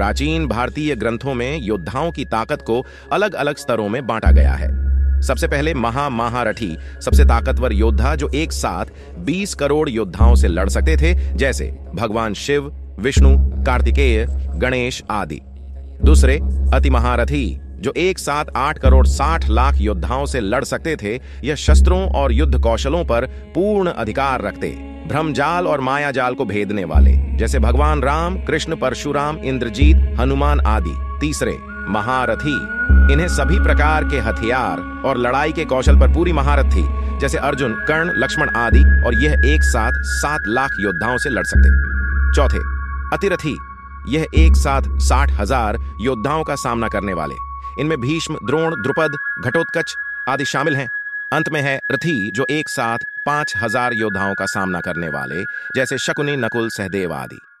प्राचीन भारतीय ग्रंथों में योद्धाओं की ताकत को अलग अलग स्तरों में बांटा गया है। सबसे पहले महा महारथी सबसे ताकतवर योद्धा जो एक साथ 20 करोड़ योद्धाओं से लड़ सकते थे, जैसे भगवान शिव, विष्णु, कार्तिकेय, गणेश आदि। दूसरे अति महारथी जो एक साथ आठ करोड़ साठ लाख योद्धाओं से लड़ सकते थे, यह शस्त्रों और युद्ध कौशलों पर पूर्ण अधिकार रखते। भ्रमजाल और माया जाल को भेदने वाले, जैसे भगवान राम, कृष्ण, परशुराम, इंद्रजीत, हनुमान आदि। तीसरे, महारथी। इन्हें सभी प्रकार के हथियार और लड़ाई के कौशल पर पूरी महारत थी, जैसे अर्जुन, कर्ण, लक्ष्मण आदि, और यह एक साथ सात लाख योद्धाओं से लड़ सकते। चौथे, अतिरथी। यह एक साथ साठ हज़ार योद्धाओं का सामना करने वाले। इनमें भीष्म, द्रोण, द्रुपद, घटोत्कच आदि शामिल हैं। अंत में है रथी, जो एक साथ पाँच हज़ार योद्धाओं का सामना करने वाले जैसे शकुनी नकुल सहदेव आदि।